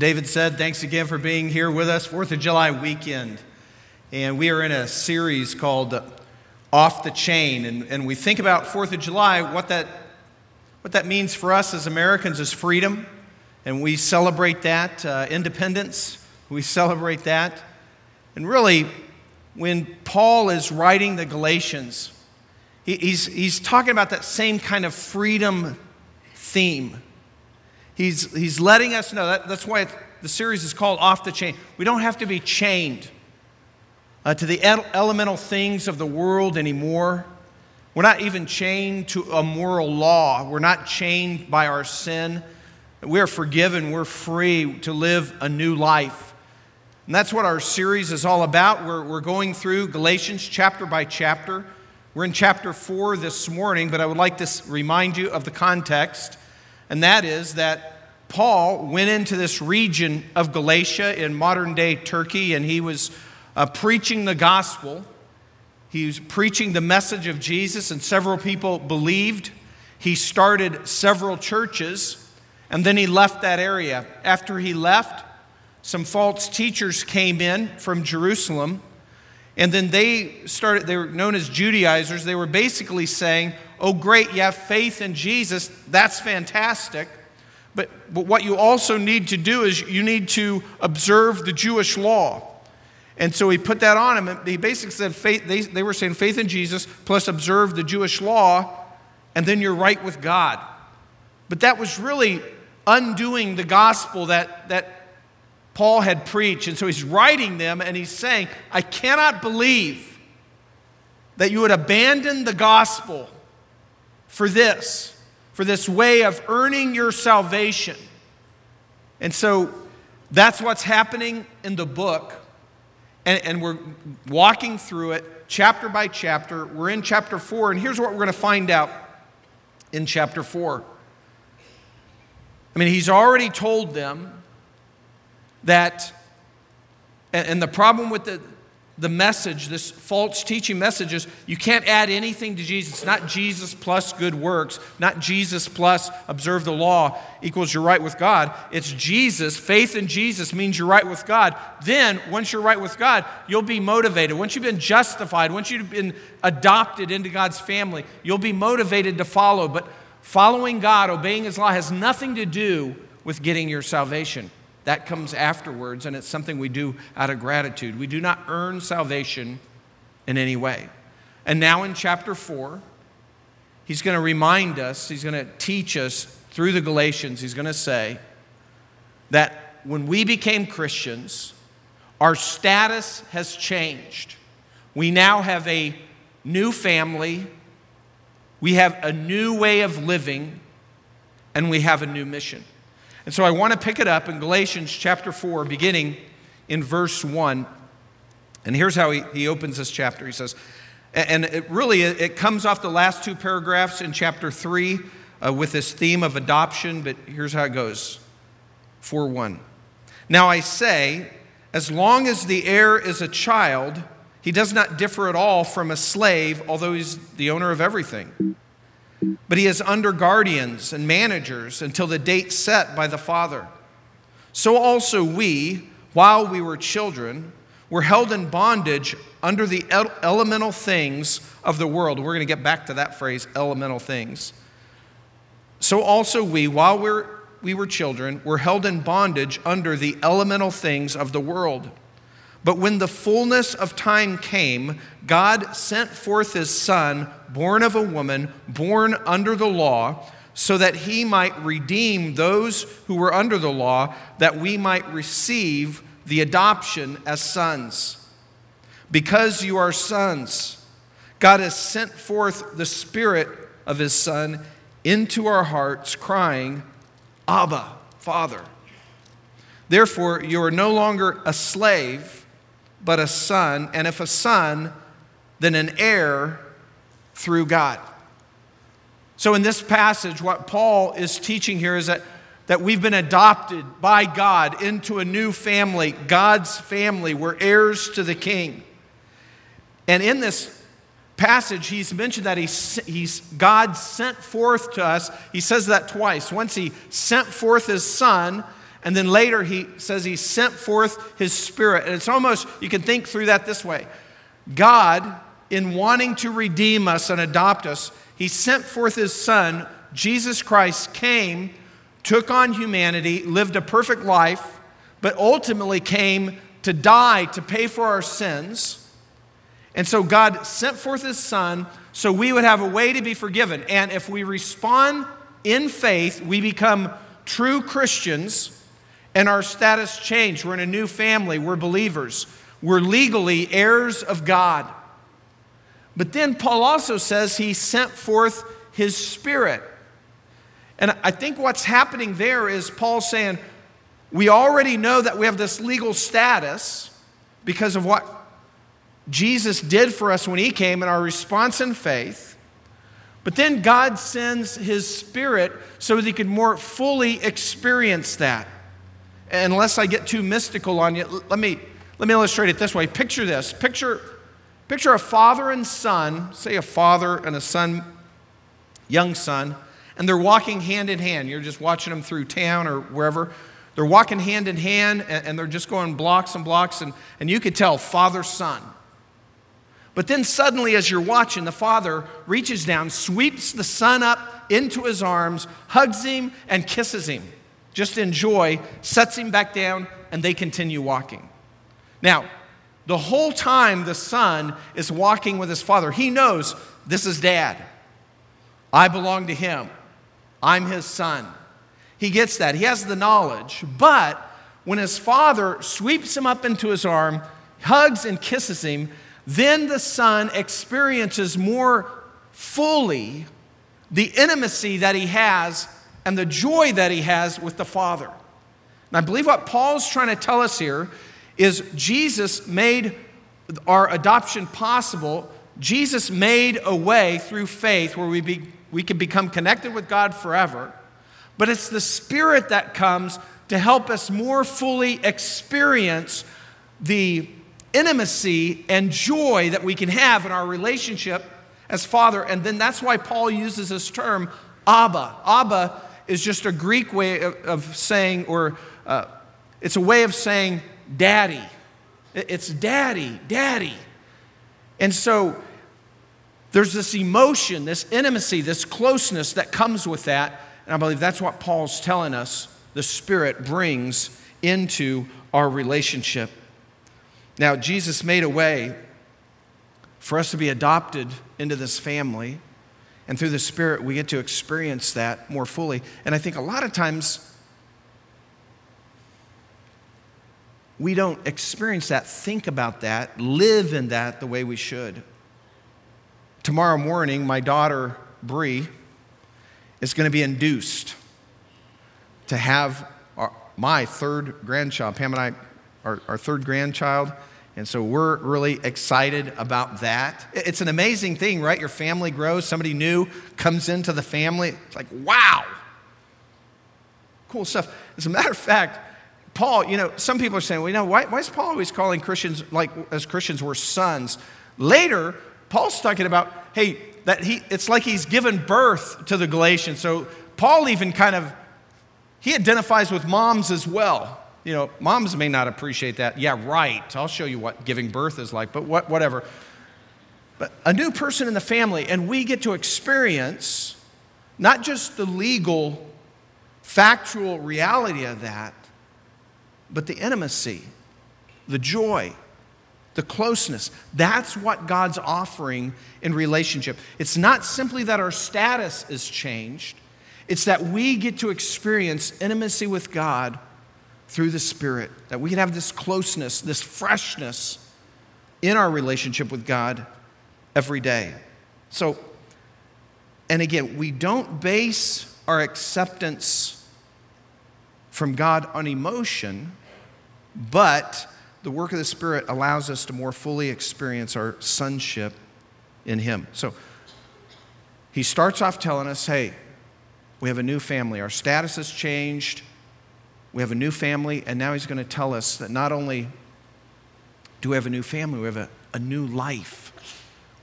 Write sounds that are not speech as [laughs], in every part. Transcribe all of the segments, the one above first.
David said, thanks again for being here with us, 4th of July weekend. And we are in a series called Off the Chain. And, and we think about 4th of July, what that, what that means for us as Americans is freedom. And we celebrate that, uh, independence, we celebrate that. And really, when Paul is writing the Galatians, he, he's, he's talking about that same kind of freedom theme. He's, he's letting us know that, that's why the series is called Off the Chain. We don't have to be chained uh, to the elemental things of the world anymore. We're not even chained to a moral law. We're not chained by our sin. We're forgiven. We're free to live a new life. And that's what our series is all about. We're, we're going through Galatians chapter by chapter. We're in chapter 4 this morning, but I would like to remind you of the context, and that is that Paul went into this region of Galatia in modern day Turkey, and he was uh, preaching the gospel. He was preaching the message of Jesus, and several people believed. He started several churches, and then he left that area. After he left, some false teachers came in from Jerusalem and then they started, they were known as Judaizers. They were basically saying, oh, great, you have faith in Jesus. That's fantastic. But, but what you also need to do is you need to observe the Jewish law. And so he put that on him. He basically said, faith, they, they were saying faith in Jesus plus observe the Jewish law, and then you're right with God. But that was really undoing the gospel that, that Paul had preached. And so he's writing them and he's saying, I cannot believe that you would abandon the gospel for this, for this way of earning your salvation. And so that's what's happening in the book. And, and, we're walking through it chapter by chapter. We're in chapter four, and here's what we're going to find out in chapter four. I mean, he's already told them that, and the problem with the, the message, this false teaching message, is you can't add anything to Jesus. Not Jesus plus good works, not Jesus plus observe the law equals you're right with God. It's Jesus. Faith in Jesus means you're right with God. Then, once you're right with God, you'll be motivated. Once you've been justified, once you've been adopted into God's family, you'll be motivated to follow. But following God, obeying His law, has nothing to do with getting your salvation. That comes afterwards, and it's something we do out of gratitude. We do not earn salvation in any way. And now in chapter 4, he's going to remind us, he's going to teach us through the Galatians, he's going to say that when we became Christians, our status has changed. We now have a new family, we have a new way of living, and we have a new mission. And so I want to pick it up in Galatians chapter 4, beginning in verse 1. And here's how he, he opens this chapter. He says, and it really it comes off the last two paragraphs in chapter 3 uh, with this theme of adoption, but here's how it goes 4 1. Now I say, as long as the heir is a child, he does not differ at all from a slave, although he's the owner of everything but he is under guardians and managers until the date set by the Father. So also we, while we were children, were held in bondage under the elemental things of the world. We're going to get back to that phrase, elemental things. So also we, while we were, we were children, were held in bondage under the elemental things of the world. But when the fullness of time came, God sent forth his Son, born of a woman, born under the law, so that he might redeem those who were under the law, that we might receive the adoption as sons. Because you are sons, God has sent forth the Spirit of his Son into our hearts, crying, Abba, Father. Therefore, you are no longer a slave but a son, and if a son, then an heir through God. So, in this passage, what Paul is teaching here is that, that we've been adopted by God into a new family, God's family. We're heirs to the king. And in this passage, he's mentioned that he's, he's, God sent forth to us. He says that twice. Once he sent forth his son, And then later he says he sent forth his spirit. And it's almost, you can think through that this way God, in wanting to redeem us and adopt us, he sent forth his son. Jesus Christ came, took on humanity, lived a perfect life, but ultimately came to die to pay for our sins. And so God sent forth his son so we would have a way to be forgiven. And if we respond in faith, we become true Christians and our status changed. We're in a new family, we're believers, we're legally heirs of God. But then Paul also says he sent forth his spirit. And I think what's happening there is Paul saying, we already know that we have this legal status because of what Jesus did for us when he came and our response in faith. But then God sends his spirit so that he can more fully experience that. Unless I get too mystical on you, let me, let me illustrate it this way. Picture this. Picture, picture a father and son, say a father and a son, young son, and they're walking hand in hand. You're just watching them through town or wherever. They're walking hand in hand and, and they're just going blocks and blocks, and, and you could tell father, son. But then suddenly, as you're watching, the father reaches down, sweeps the son up into his arms, hugs him, and kisses him. Just in joy, sets him back down, and they continue walking. Now, the whole time the son is walking with his father, he knows this is dad. I belong to him. I'm his son. He gets that. He has the knowledge. But when his father sweeps him up into his arm, hugs and kisses him, then the son experiences more fully the intimacy that he has and the joy that he has with the Father. And I believe what Paul's trying to tell us here is Jesus made our adoption possible. Jesus made a way through faith where we, be, we can become connected with God forever. But it's the Spirit that comes to help us more fully experience the intimacy and joy that we can have in our relationship as Father. And then that's why Paul uses this term, Abba. Abba is just a Greek way of, of saying, or uh, it's a way of saying daddy. It's daddy, daddy. And so there's this emotion, this intimacy, this closeness that comes with that. And I believe that's what Paul's telling us the Spirit brings into our relationship. Now, Jesus made a way for us to be adopted into this family. And through the Spirit, we get to experience that more fully. And I think a lot of times we don't experience that, think about that, live in that the way we should. Tomorrow morning, my daughter, Bree, is going to be induced to have our, my third grandchild. Pam and I, our, our third grandchild and so we're really excited about that. It's an amazing thing, right? Your family grows, somebody new comes into the family. It's like, wow, cool stuff. As a matter of fact, Paul, you know, some people are saying, well, you know, why, why is Paul always calling Christians, like as Christians, we're sons? Later, Paul's talking about, hey, that he, it's like he's given birth to the Galatians. So Paul even kind of, he identifies with moms as well. You know, moms may not appreciate that. Yeah, right. I'll show you what giving birth is like, but what, whatever. But a new person in the family, and we get to experience not just the legal, factual reality of that, but the intimacy, the joy, the closeness. That's what God's offering in relationship. It's not simply that our status is changed, it's that we get to experience intimacy with God through the Spirit, that we can have this closeness, this freshness in our relationship with God every day. So, and again, we don't base our acceptance from God on emotion, but the work of the Spirit allows us to more fully experience our sonship in Him. So, he starts off telling us hey, we have a new family. Our status has changed. We have a new family, and now he's going to tell us that not only do we have a new family, we have a, a new life.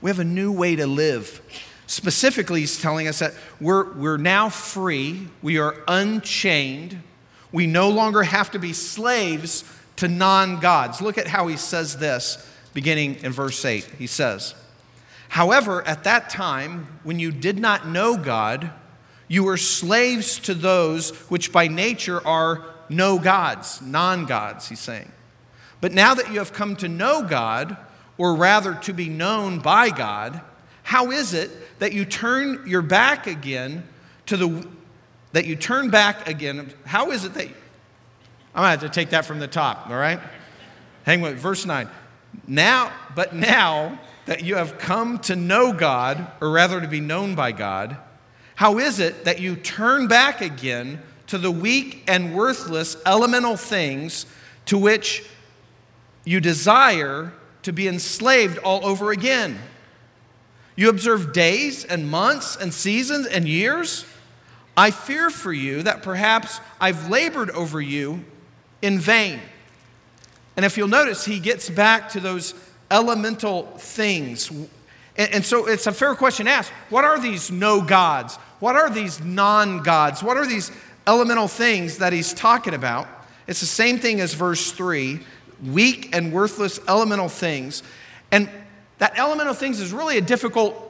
We have a new way to live. Specifically, he's telling us that we're, we're now free, we are unchained, We no longer have to be slaves to non gods. Look at how he says this beginning in verse 8. He says, However, at that time, when you did not know God, you were slaves to those which by nature are no gods, non gods, he's saying. But now that you have come to know God, or rather to be known by God, how is it that you turn your back again to the that you turn back again? How is it that you, I'm gonna have to take that from the top, all right? Hang with verse 9. Now, but now that you have come to know God, or rather to be known by God, how is it that you turn back again to the weak and worthless elemental things to which you desire to be enslaved all over again? You observe days and months and seasons and years? I fear for you that perhaps I've labored over you in vain. And if you'll notice, he gets back to those elemental things. And, so it's a fair question to ask what are these no gods? What are these non gods? What are these elemental things that he's talking about? It's the same thing as verse 3 weak and worthless elemental things. And that elemental things is really a difficult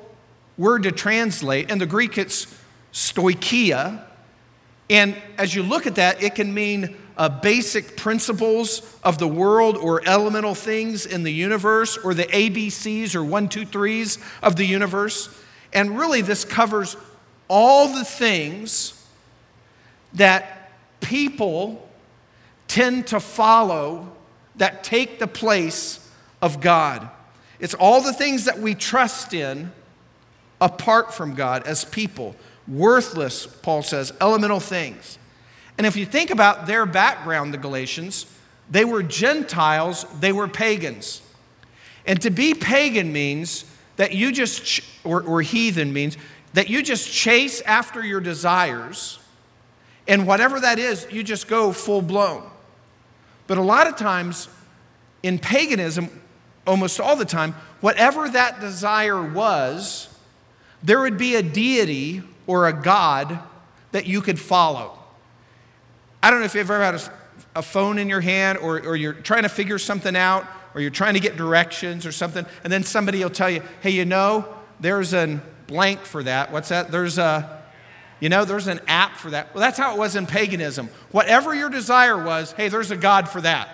word to translate. In the Greek, it's stoicheia. And as you look at that, it can mean uh, basic principles of the world or elemental things in the universe or the ABCs or one, two, threes of the universe. And really, this covers all the things that people tend to follow that take the place of God. It's all the things that we trust in apart from God as people. Worthless, Paul says, elemental things. And if you think about their background, the Galatians, they were Gentiles, they were pagans. And to be pagan means that you just, or, or heathen means that you just chase after your desires, and whatever that is, you just go full blown. But a lot of times in paganism, almost all the time, whatever that desire was, there would be a deity or a god that you could follow. I don't know if you've ever had a, a phone in your hand or, or you're trying to figure something out or you're trying to get directions or something, and then somebody will tell you, hey, you know, there's an blank for that. What's that? There's a, you know, there's an app for that. Well, that's how it was in paganism. Whatever your desire was, hey, there's a God for that.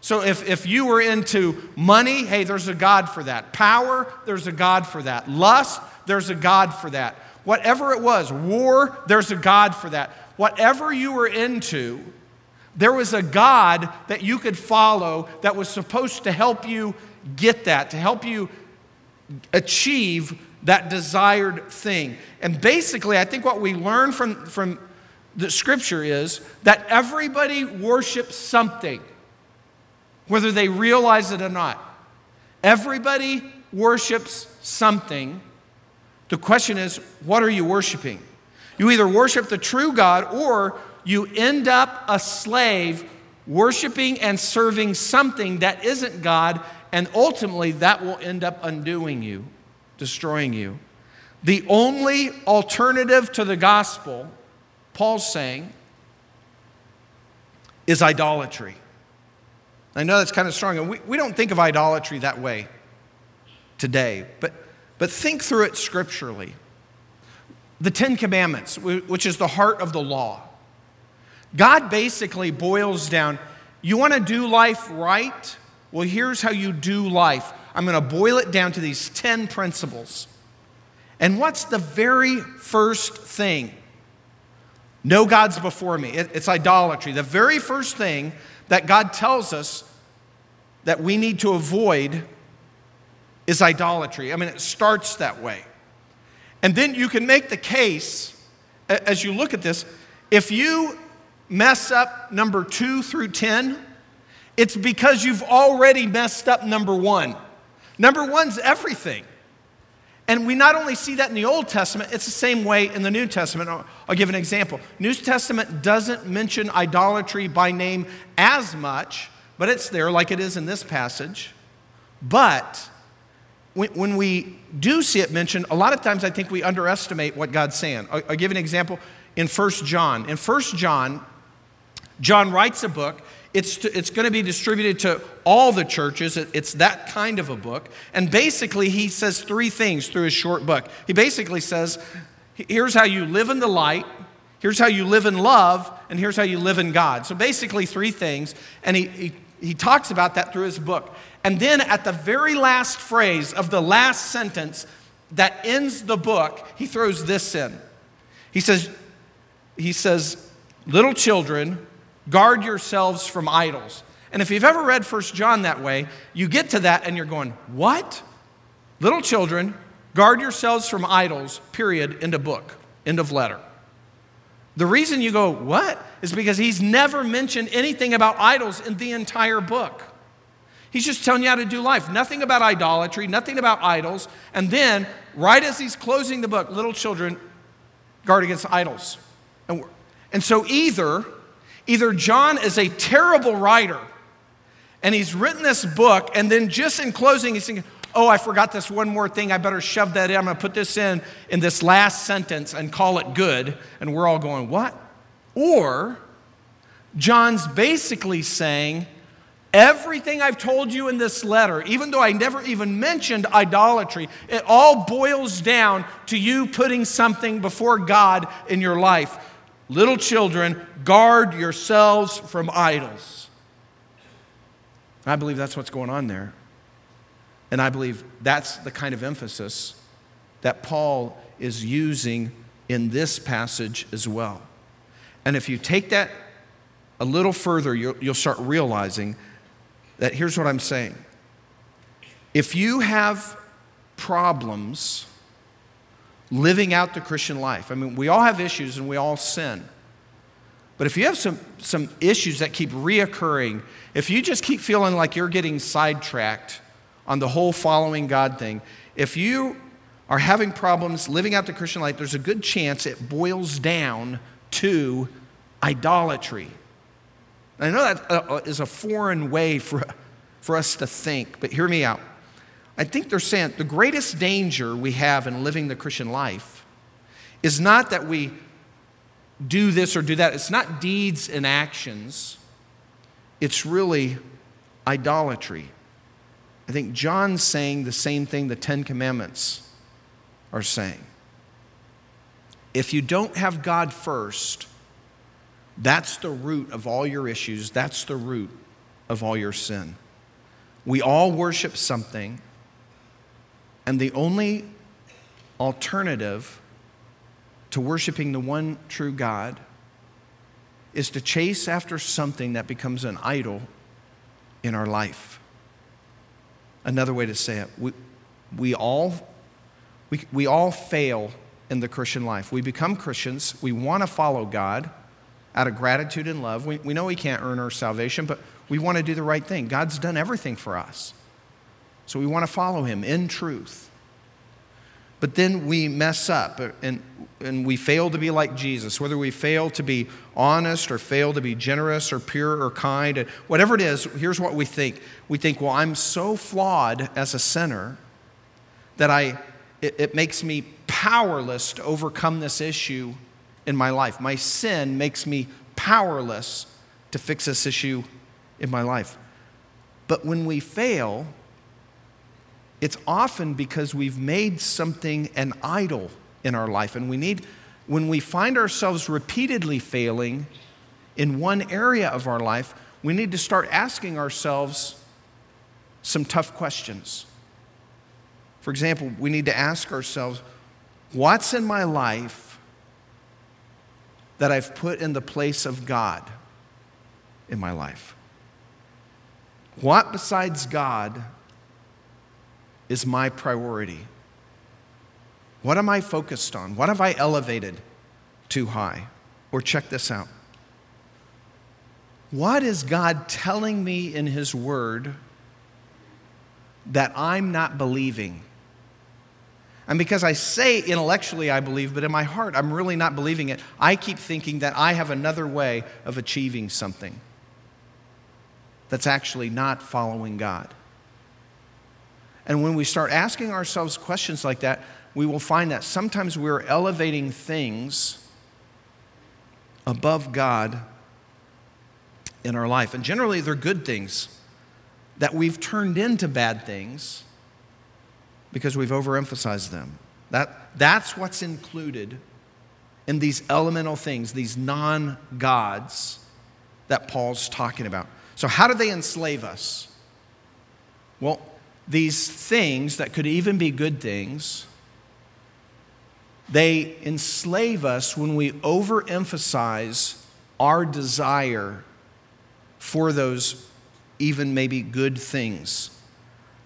So if, if you were into money, hey, there's a God for that. Power, there's a God for that. Lust, there's a God for that. Whatever it was, war, there's a God for that whatever you were into, there was a God that you could follow that was supposed to help you get that, to help you achieve that desired thing. And basically, I think what we learn from, from the scripture is that everybody worships something, whether they realize it or not. Everybody worships something. The question is, what are you worshiping? You either worship the true God or you end up a slave worshiping and serving something that isn't God, and ultimately that will end up undoing you, destroying you. The only alternative to the gospel, Paul's saying, is idolatry. I know that's kind of strong, and we, we don't think of idolatry that way today, but, but think through it scripturally the Ten Commandments, which is the heart of the law. God basically boils down you want to do life right? Well, here's how you do life. I'm going to boil it down to these 10 principles. And what's the very first thing? No gods before me. It's idolatry. The very first thing that God tells us that we need to avoid is idolatry. I mean, it starts that way. And then you can make the case, as you look at this, if you mess up number two through 10, it's because you've already messed up number one. Number one's everything. And we not only see that in the Old Testament, it's the same way in the New Testament. I'll, I'll give an example. New Testament doesn't mention idolatry by name as much, but it's there like it is in this passage. But when, we do see it mentioned, a lot of times I think we underestimate what God's saying. I'll, I'll give an example in 1 John. In 1 John, John writes a book. It's, to, it's going to be distributed to all the churches. It, it's that kind of a book. And basically, he says three things through his short book. He basically says, here's how you live in the light, here's how you live in love, and here's how you live in God. So basically, three things. And he, he, he talks about that through his book. And then at the very last phrase of the last sentence that ends the book, he throws this in. He says, he says, little children, guard yourselves from idols. And if you've ever read First John that way, you get to that and you're going, what? Little children, guard yourselves from idols, period, end of book, end of letter. The reason you go, what? Is because he's never mentioned anything about idols in the entire book. He's just telling you how to do life. Nothing about idolatry, nothing about idols. And then, right as he's closing the book, little children guard against idols. And, and so either, either John is a terrible writer and he's written this book, and then just in closing, he's thinking, oh, I forgot this one more thing. I better shove that in. I'm going to put this in in this last sentence and call it good. And we're all going, what? Or John's basically saying, Everything I've told you in this letter, even though I never even mentioned idolatry, it all boils down to you putting something before God in your life. Little children, guard yourselves from idols. I believe that's what's going on there. And I believe that's the kind of emphasis that Paul is using in this passage as well. And if you take that a little further, you'll, you'll start realizing that here's what I'm saying. If you have problems living out the Christian life, I mean, we all have issues and we all sin. But if you have some, some issues that keep reoccurring, if you just keep feeling like you're getting sidetracked on the whole following God thing, if you are having problems living out the Christian life, there's a good chance it boils down to idolatry. I know that uh, uh, is a foreign way for, for us to think, but hear me out. I think they're saying the greatest danger we have in living the Christian life is not that we do this or do that, it's not deeds and actions, it's really idolatry. I think John's saying the same thing the Ten Commandments are saying. If you don't have God first, that's the root of all your issues. That's the root of all your sin. We all worship something, and the only alternative to worshiping the one true God is to chase after something that becomes an idol in our life. Another way to say it, we, we, all, we, we all fail in the Christian life. We become Christians, we want to follow God out of gratitude and love. We, we know we can't earn our salvation, but we want to do the right thing. God's done everything for us. So we want to follow him in truth. But then we mess up and, and we fail to be like Jesus, whether we fail to be honest or fail to be generous or pure or kind, whatever it is, here's what we think. We think, well, I'm so flawed as a sinner that I, it, it makes me powerless to overcome this issue in my life. My sin makes me powerless to fix this issue in my life. But when we fail, it's often because we've made something an idol in our life. And we need, when we find ourselves repeatedly failing in one area of our life, we need to start asking ourselves some tough questions. For example, we need to ask ourselves, what's in my life that I've put in the place of God in my life? What besides God is my priority? What am I focused on? What have I elevated too high? Or check this out. What is God telling me in His Word that I'm not believing? And because I say intellectually I believe, but in my heart I'm really not believing it, I keep thinking that I have another way of achieving something that's actually not following God. And when we start asking ourselves questions like that, we will find that sometimes we're elevating things above God in our life. And generally, they're good things that we've turned into bad things because we've overemphasized them. That, that's what's included in these elemental things, these non gods that Paul's talking about. So, how do they enslave us? Well, these things that could even be good things, they enslave us when we overemphasize our desire for those even maybe good things.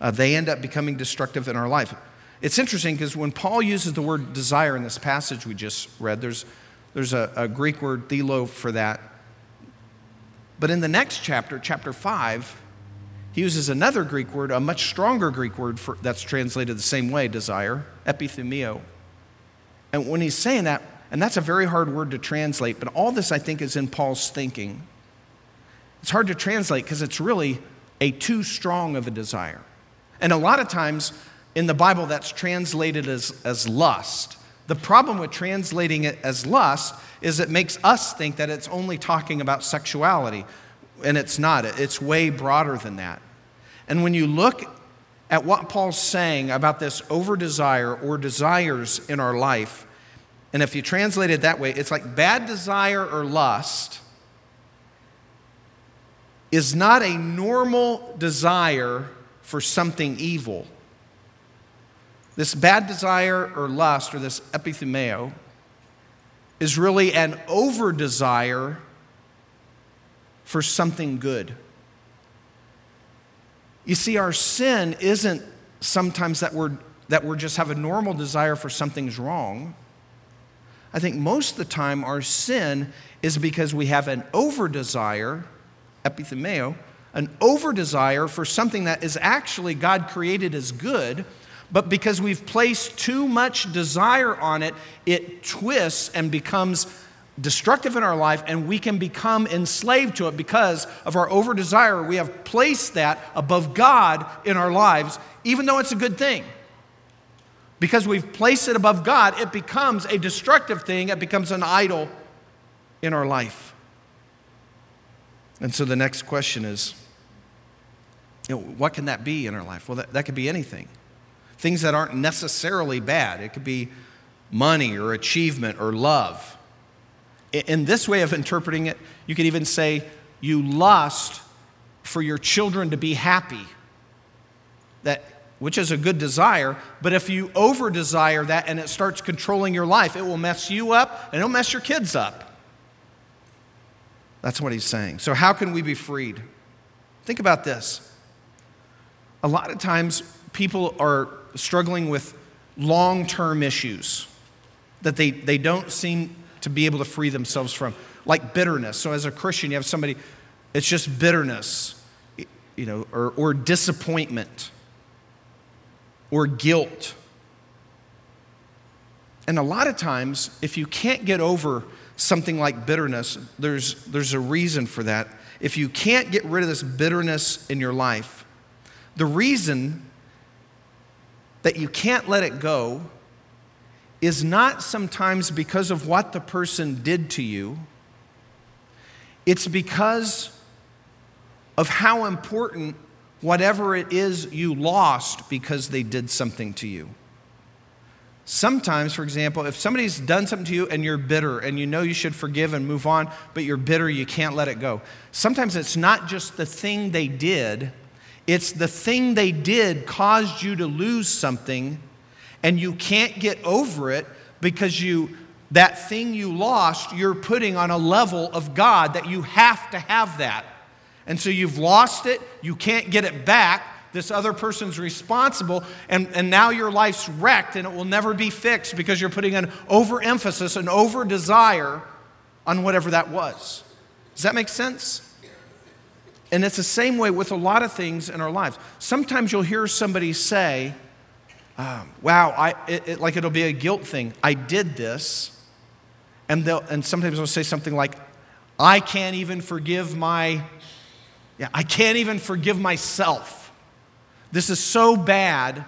Uh, they end up becoming destructive in our life. It's interesting because when Paul uses the word desire in this passage we just read, there's, there's a, a Greek word, thelo, for that. But in the next chapter, chapter 5, he uses another Greek word, a much stronger Greek word for, that's translated the same way, desire, epithumeo. And when he's saying that, and that's a very hard word to translate, but all this I think is in Paul's thinking. It's hard to translate because it's really a too strong of a desire. And a lot of times in the Bible, that's translated as, as lust. The problem with translating it as lust is it makes us think that it's only talking about sexuality, and it's not. It's way broader than that. And when you look at what Paul's saying about this over desire or desires in our life, and if you translate it that way, it's like bad desire or lust is not a normal desire for something evil. This bad desire or lust, or this epithumeo, is really an over desire for something good. You see, our sin isn't sometimes that we're, that we're just have a normal desire for something's wrong. I think most of the time our sin is because we have an over desire, epithumeo, an over desire for something that is actually God created as good, but because we've placed too much desire on it, it twists and becomes destructive in our life, and we can become enslaved to it because of our over desire. We have placed that above God in our lives, even though it's a good thing. Because we've placed it above God, it becomes a destructive thing, it becomes an idol in our life. And so the next question is you know, what can that be in our life? Well, that, that could be anything. Things that aren't necessarily bad. It could be money or achievement or love. In this way of interpreting it, you could even say you lust for your children to be happy. That which is a good desire, but if you over desire that and it starts controlling your life, it will mess you up and it'll mess your kids up. That's what he's saying. So, how can we be freed? Think about this. A lot of times, people are struggling with long term issues that they, they don't seem to be able to free themselves from, like bitterness. So, as a Christian, you have somebody, it's just bitterness, you know, or, or disappointment, or guilt. And a lot of times, if you can't get over something like bitterness, there's, there's a reason for that. If you can't get rid of this bitterness in your life, the reason that you can't let it go is not sometimes because of what the person did to you, it's because of how important whatever it is you lost because they did something to you. Sometimes, for example, if somebody's done something to you and you're bitter and you know you should forgive and move on, but you're bitter, you can't let it go. Sometimes it's not just the thing they did, it's the thing they did caused you to lose something and you can't get over it because you that thing you lost you're putting on a level of God that you have to have that. And so you've lost it, you can't get it back. This other person's responsible, and, and now your life's wrecked and it will never be fixed because you're putting an overemphasis, an over desire on whatever that was. Does that make sense? And it's the same way with a lot of things in our lives. Sometimes you'll hear somebody say, um, wow, I, it, it, like it'll be a guilt thing. I did this. And, they'll, and sometimes they'll say something like, I can't even forgive my, yeah, I can't even forgive myself. This is so bad,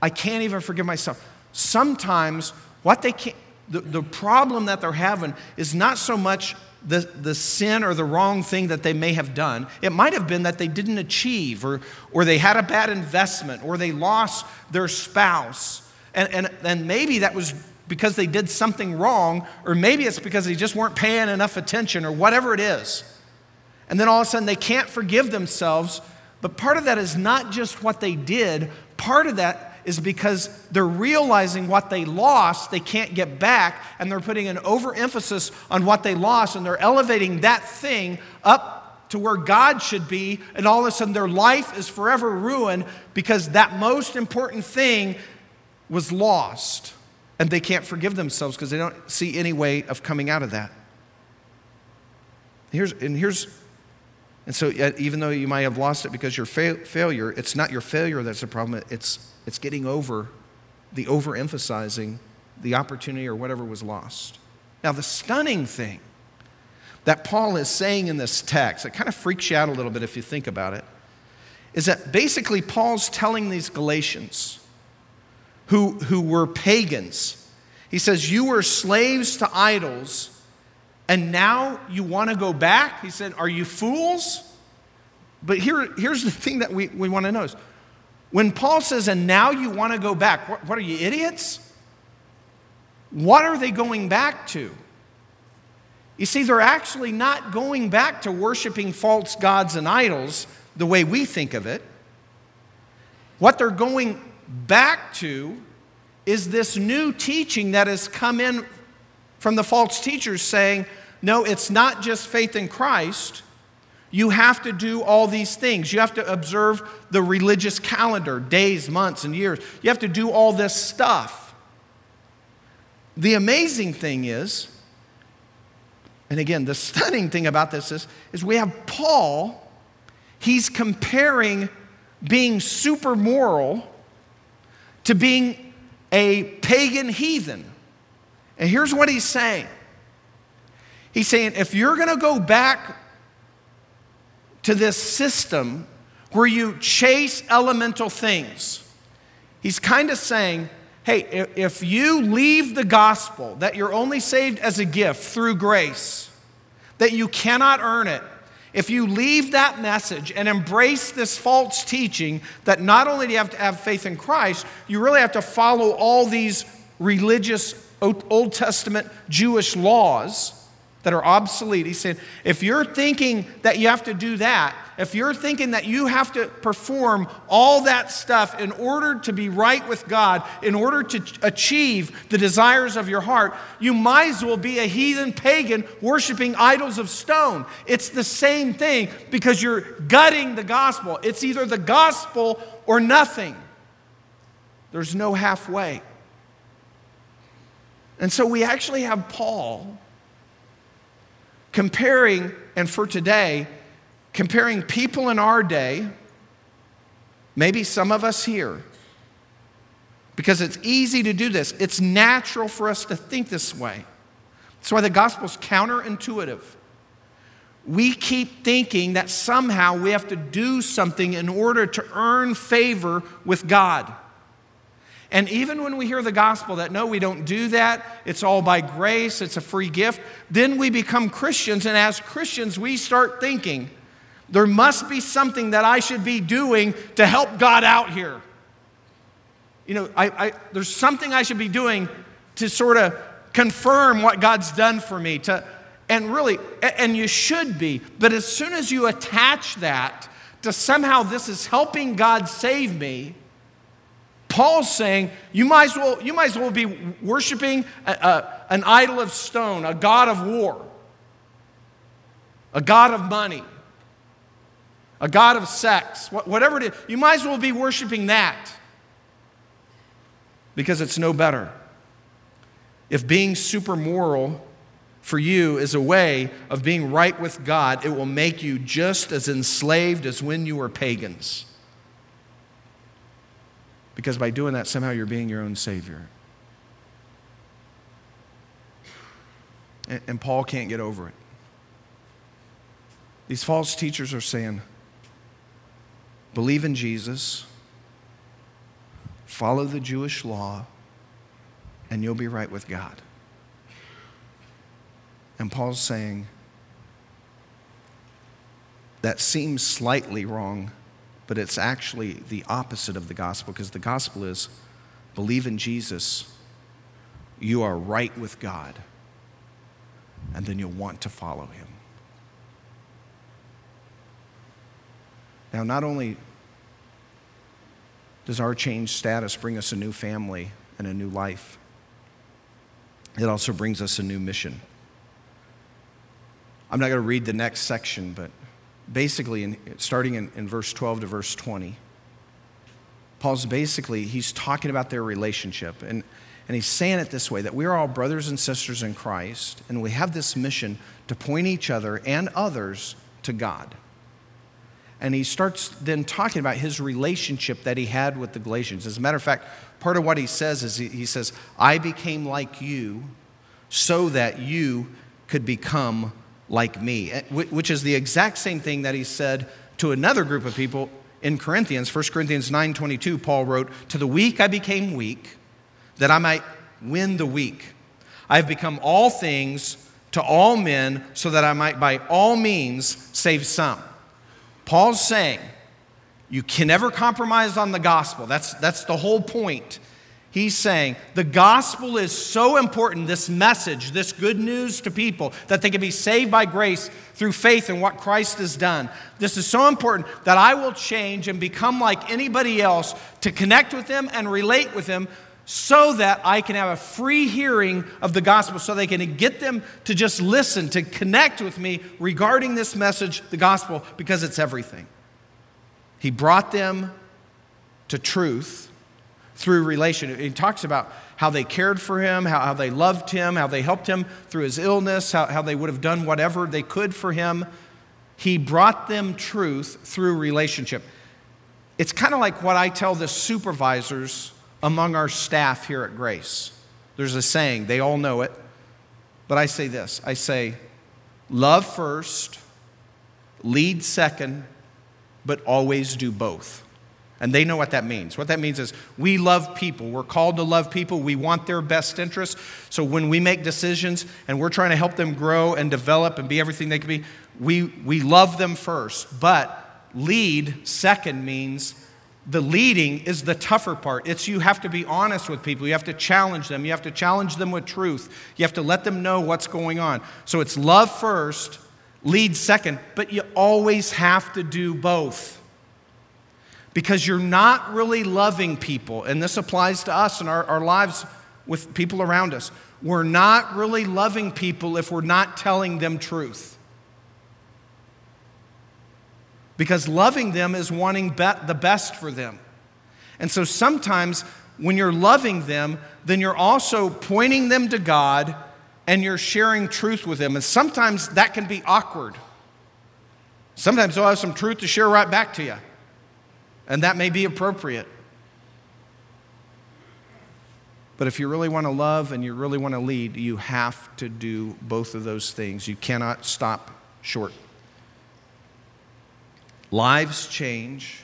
I can't even forgive myself. Sometimes what they can't, the, the problem that they're having is not so much the, the sin or the wrong thing that they may have done. It might have been that they didn't achieve, or, or they had a bad investment, or they lost their spouse. And, and, and maybe that was because they did something wrong, or maybe it's because they just weren't paying enough attention, or whatever it is. And then all of a sudden they can't forgive themselves. But part of that is not just what they did, part of that is because they're realizing what they lost, they can't get back, and they're putting an overemphasis on what they lost, and they're elevating that thing up to where God should be, and all of a sudden their life is forever ruined because that most important thing was lost. And they can't forgive themselves because they don't see any way of coming out of that. Here's, and here's, and so even though you might have lost it because your fa- failure, it's not your failure that's the problem, it's it's getting over the overemphasizing the opportunity or whatever was lost. Now, the stunning thing that Paul is saying in this text, it kind of freaks you out a little bit if you think about it, is that basically Paul's telling these Galatians who, who were pagans, he says, You were slaves to idols, and now you want to go back? He said, Are you fools? But here, here's the thing that we, we want to notice when Paul says, and now you want to go back, what, what are you, idiots? What are they going back to? You see, they're actually not going back to worshiping false gods and idols the way we think of it. What they're going back to is this new teaching that has come in from the false teachers saying, no, it's not just faith in Christ, you have to do all these things. You have to observe the religious calendar, days, months, and years. You have to do all this stuff. The amazing thing is, and again, the [laughs] stunning thing about this is, is we have Paul, he's comparing being super moral to being a pagan heathen. And here's what he's saying He's saying, if you're going to go back to this system where you chase elemental things. He's kind of saying, hey, if you leave the gospel, that you're only saved as a gift through grace, that you cannot earn it, if you leave that message and embrace this false teaching that not only do you have to have faith in Christ, you really have to follow all these religious Old Testament Jewish laws that are obsolete. He's saying, if you're thinking that you have to do that, if you're thinking that you have to perform all that stuff in order to be right with God, in order to achieve the desires of your heart, you might as well be a heathen pagan worshiping idols of stone. It's the same thing because you're gutting the gospel. It's either the gospel or nothing, there's no halfway. And so we actually have Paul comparing, and for today, comparing people in our day, maybe some of us here, because it's easy to do this. It's natural for us to think this way. That's why the gospel's counterintuitive. We keep thinking that somehow we have to do something in order to earn favor with God. And even when we hear the gospel that no, we don't do that, it's all by grace, it's a free gift, then we become Christians. And as Christians, we start thinking, there must be something that I should be doing to help God out here. You know, I, I, there's something I should be doing to sort of confirm what God's done for me. To, and really, and you should be, but as soon as you attach that to somehow this is helping God save me, Paul's saying you might as well, you might as well be worshiping a, a, an idol of stone, a god of war, a god of money, a god of sex, whatever it is. You might as well be worshiping that because it's no better. If being super moral for you is a way of being right with God, it will make you just as enslaved as when you were pagans. Because by doing that, somehow you're being your own Savior. And, and Paul can't get over it. These false teachers are saying, believe in Jesus, follow the Jewish law, and you'll be right with God. And Paul's saying, that seems slightly wrong, but it's actually the opposite of the gospel because the gospel is believe in Jesus, you are right with God, and then you'll want to follow him. Now, not only does our changed status bring us a new family and a new life, it also brings us a new mission. I'm not going to read the next section, but basically, in, starting in, in verse 12 to verse 20, Paul's basically, he's talking about their relationship. And, and he's saying it this way that we're all brothers and sisters in Christ, and we have this mission to point each other and others to God. And he starts then talking about his relationship that he had with the Galatians. As a matter of fact, part of what he says is he, he says, I became like you so that you could become like me, eh, which is the exact same thing that he said to another group of people in Corinthians. 1 Corinthians 9:22 Paul wrote, "To the weak I became weak, that I might win the weak. I have become all things to all men so that I might by all means save some." Paul's saying, you can never compromise on the gospel. That's, that's the whole point. He's saying the gospel is so important, this message, this good news to people, that they can be saved by grace through faith in what Christ has done. This is so important that I will change and become like anybody else to connect with them and relate with them so that I can have a free hearing of the gospel, so they can get them to just listen, to connect with me regarding this message, the gospel, because it's everything. He brought them to truth through relation. He talks about how they cared for him, how, how they loved him, how they helped him through his illness, how, how they would have done whatever they could for him. He brought them truth through relationship. It's kind of like what I tell the supervisors among our staff here at Grace. There's a saying, they all know it, but I say this I say, love first, lead second, but always do both. And they know what that means. What that means is we love people. We're called to love people. We want their best interests. So when we make decisions and we're trying to help them grow and develop and be everything they can be, we, we love them first. But lead second means the leading is the tougher part. It's you have to be honest with people. You have to challenge them. You have to challenge them with truth. You have to let them know what's going on. So it's love first, lead second, but you always have to do both because you're not really loving people. And this applies to us in our, our lives with people around us. We're not really loving people if we're not telling them truth. Because loving them is wanting be- the best for them. And so sometimes when you're loving them, then you're also pointing them to God and you're sharing truth with them. And sometimes that can be awkward. Sometimes they'll have some truth to share right back to you and that may be appropriate. But if you really want to love and you really want to lead, you have to do both of those things. You cannot stop short. Lives change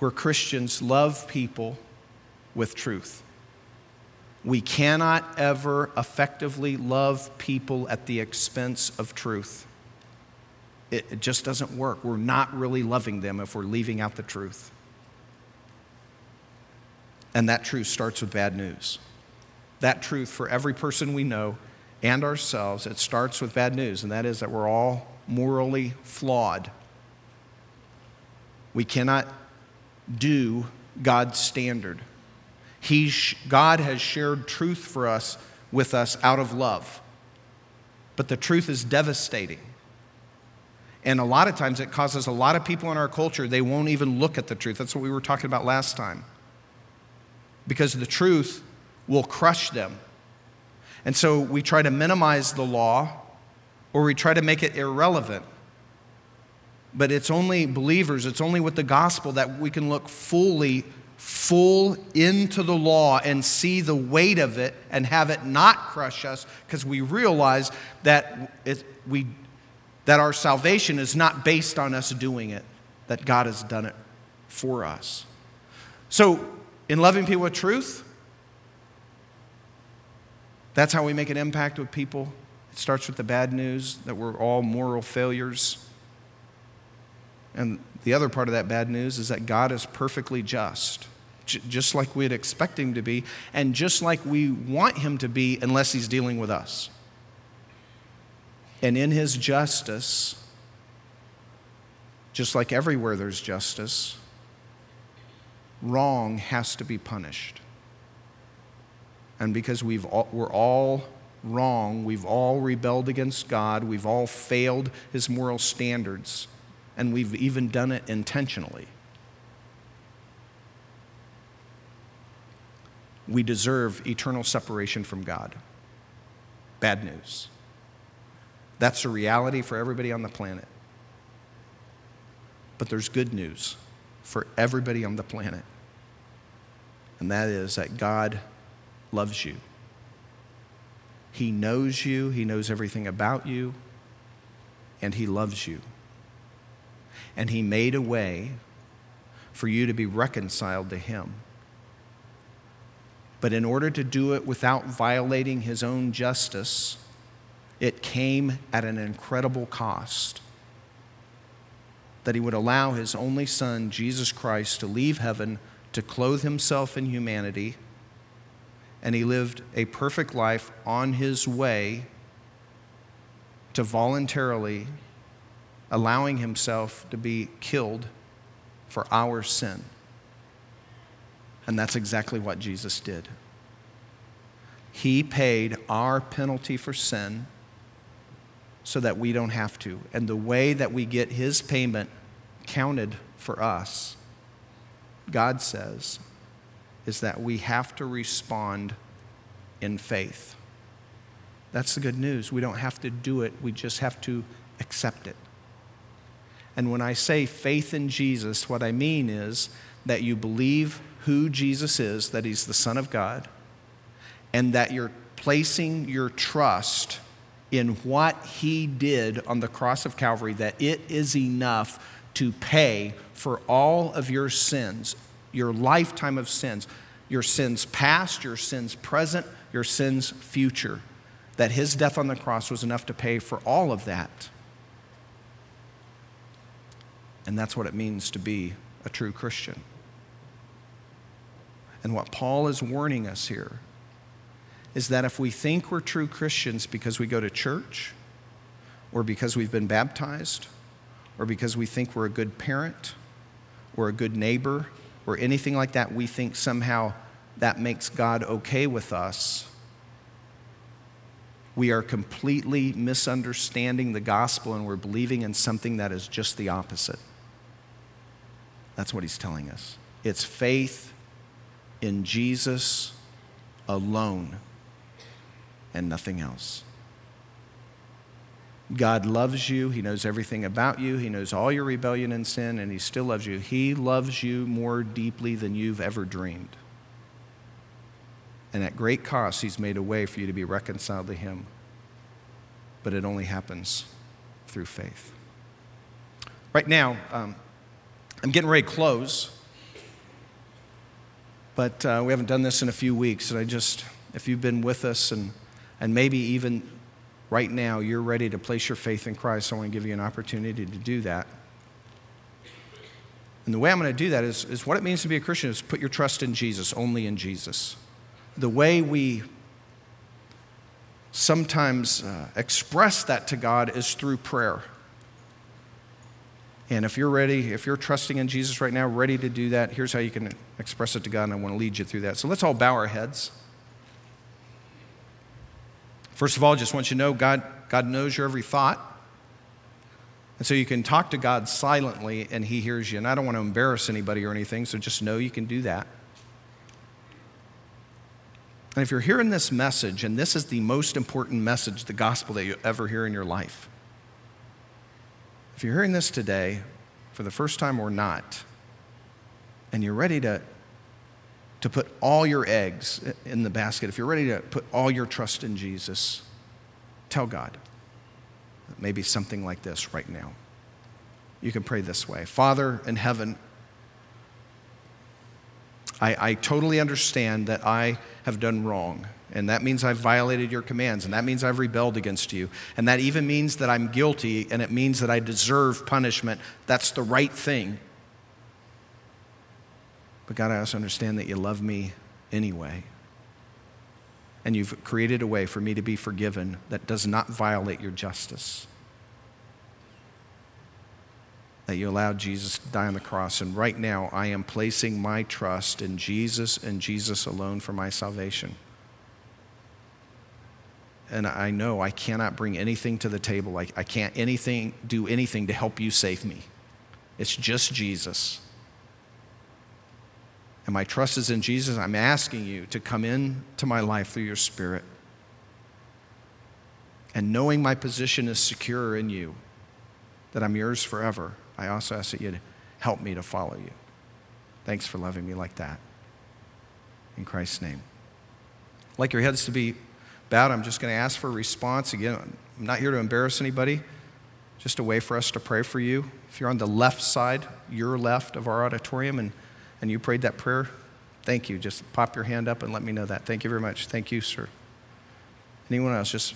where Christians love people with truth. We cannot ever effectively love people at the expense of truth. It, it just doesn't work. We're not really loving them if we're leaving out the truth. And that truth starts with bad news. That truth for every person we know and ourselves, it starts with bad news, and that is that we're all morally flawed. We cannot do God's standard. He, God has shared truth for us with us out of love. But the truth is devastating. And a lot of times it causes a lot of people in our culture, they won't even look at the truth. That's what we were talking about last time. Because the truth will crush them. And so we try to minimize the law or we try to make it irrelevant. But it's only believers, it's only with the gospel that we can look fully, full into the law and see the weight of it and have it not crush us because we realize that it, we that our salvation is not based on us doing it, that God has done it for us. So, in loving people with truth, that's how we make an impact with people. It starts with the bad news that we're all moral failures. And the other part of that bad news is that God is perfectly just, j- just like we'd expect him to be, and just like we want him to be, unless he's dealing with us. And in his justice, just like everywhere there's justice, wrong has to be punished. And because we've all, we're all wrong, we've all rebelled against God, we've all failed his moral standards, and we've even done it intentionally. We deserve eternal separation from God. Bad news. That's a reality for everybody on the planet. But there's good news for everybody on the planet. And that is that God loves you. He knows you, He knows everything about you, and He loves you. And He made a way for you to be reconciled to Him. But in order to do it without violating His own justice, it came at an incredible cost. That He would allow His only Son, Jesus Christ, to leave heaven, to clothe Himself in humanity and he lived a perfect life on his way to voluntarily allowing himself to be killed for our sin. And that's exactly what Jesus did. He paid our penalty for sin so that we don't have to. And the way that we get his payment counted for us, God says, is that we have to respond in faith. That's the good news. We don't have to do it, we just have to accept it. And when I say faith in Jesus, what I mean is that you believe who Jesus is, that he's the Son of God, and that you're placing your trust in what he did on the cross of Calvary, that it is enough to pay for all of your sins, your lifetime of sins, your sins past, your sins present, your sins future. That his death on the cross was enough to pay for all of that. And that's what it means to be a true Christian. And what Paul is warning us here is that if we think we're true Christians because we go to church, or because we've been baptized, or because we think we're a good parent, or a good neighbor, or anything like that, we think somehow that makes God okay with us. We are completely misunderstanding the gospel and we're believing in something that is just the opposite. That's what he's telling us. It's faith in Jesus alone and nothing else. God loves you. He knows everything about you. He knows all your rebellion and sin, and He still loves you. He loves you more deeply than you've ever dreamed. And at great cost, He's made a way for you to be reconciled to Him. But it only happens through faith. Right now, um, I'm getting ready to close, but uh, we haven't done this in a few weeks. And I just, if you've been with us and, and maybe even right now you're ready to place your faith in Christ, So I want to give you an opportunity to do that. And the way I'm going to do that is, is what it means to be a Christian is put your trust in Jesus, only in Jesus. The way we sometimes uh, express that to God is through prayer. And if you're ready, if you're trusting in Jesus right now, ready to do that, here's how you can express it to God, and I want to lead you through that. So let's all bow our heads. First of all, I just want you to know God, God knows your every thought. And so you can talk to God silently and He hears you. And I don't want to embarrass anybody or anything, so just know you can do that. And if you're hearing this message, and this is the most important message, the gospel that you ever hear in your life, if you're hearing this today for the first time or not, and you're ready to to put all your eggs in the basket, if you're ready to put all your trust in Jesus, tell God. Maybe something like this right now. You can pray this way Father in heaven, I, I totally understand that I have done wrong And that means I've violated your commands. And that means I've rebelled against you. And that even means that I'm guilty. And it means that I deserve punishment. That's the right thing. But God, I also understand that you love me anyway. And you've created a way for me to be forgiven that does not violate your justice that you allowed Jesus to die on the cross. And right now, I am placing my trust in Jesus and Jesus alone for my salvation. And I know I cannot bring anything to the table. I, I can't anything, do anything to help you save me. It's just Jesus. And my trust is in Jesus. I'm asking you to come into my life through your Spirit. And knowing my position is secure in you, that I'm yours forever. I also ask that you'd help me to follow you. Thanks for loving me like that. In Christ's name. I'd like your heads to be bowed. I'm just going to ask for a response. Again, I'm not here to embarrass anybody, just a way for us to pray for you. If you're on the left side, your left of our auditorium, and, and you prayed that prayer, thank you. Just pop your hand up and let me know that. Thank you very much. Thank you, sir. Anyone else? Just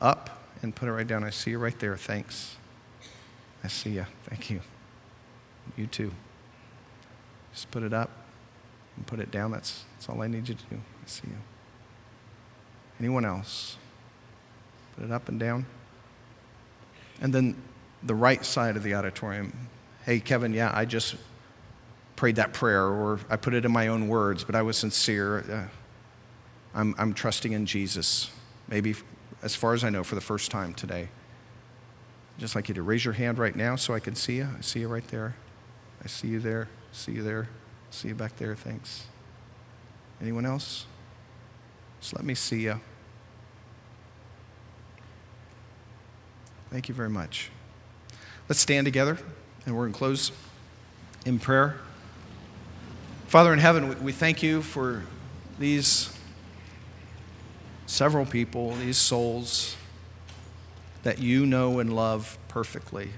up and put it right down. I see you right there. Thanks. I see you. Thank you. You too. Just put it up and put it down. That's, that's all I need you to do. I see you. Anyone else? Put it up and down. And then the right side of the auditorium. Hey, Kevin, yeah, I just prayed that prayer, or I put it in my own words, but I was sincere. Uh, I'm, I'm trusting in Jesus, maybe as far as I know, for the first time today I'd just like you to raise your hand right now so I can see you. I see you right there. I see you there. See you there. See you back there. Thanks. Anyone else? Just let me see you. Thank you very much. Let's stand together and we're going to close in prayer. Father in heaven, we thank you for these several people, these souls that you know and love perfectly.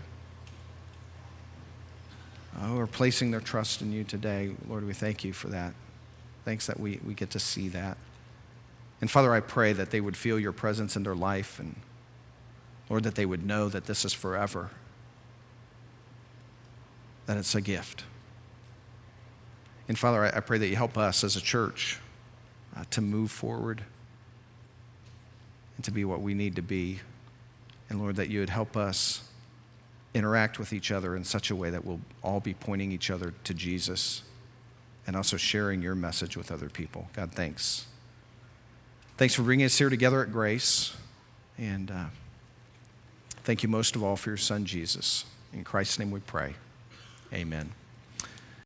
Uh, who are placing their trust in you today. Lord, we thank you for that. Thanks that we, we get to see that. And Father, I pray that they would feel your presence in their life and, Lord, that they would know that this is forever, that it's a gift. And Father, I, I pray that you help us as a church uh, to move forward and to be what we need to be and Lord, that you would help us interact with each other in such a way that we'll all be pointing each other to Jesus and also sharing your message with other people. God, thanks. Thanks for bringing us here together at Grace. And uh, thank you most of all for your son, Jesus. In Christ's name we pray. Amen.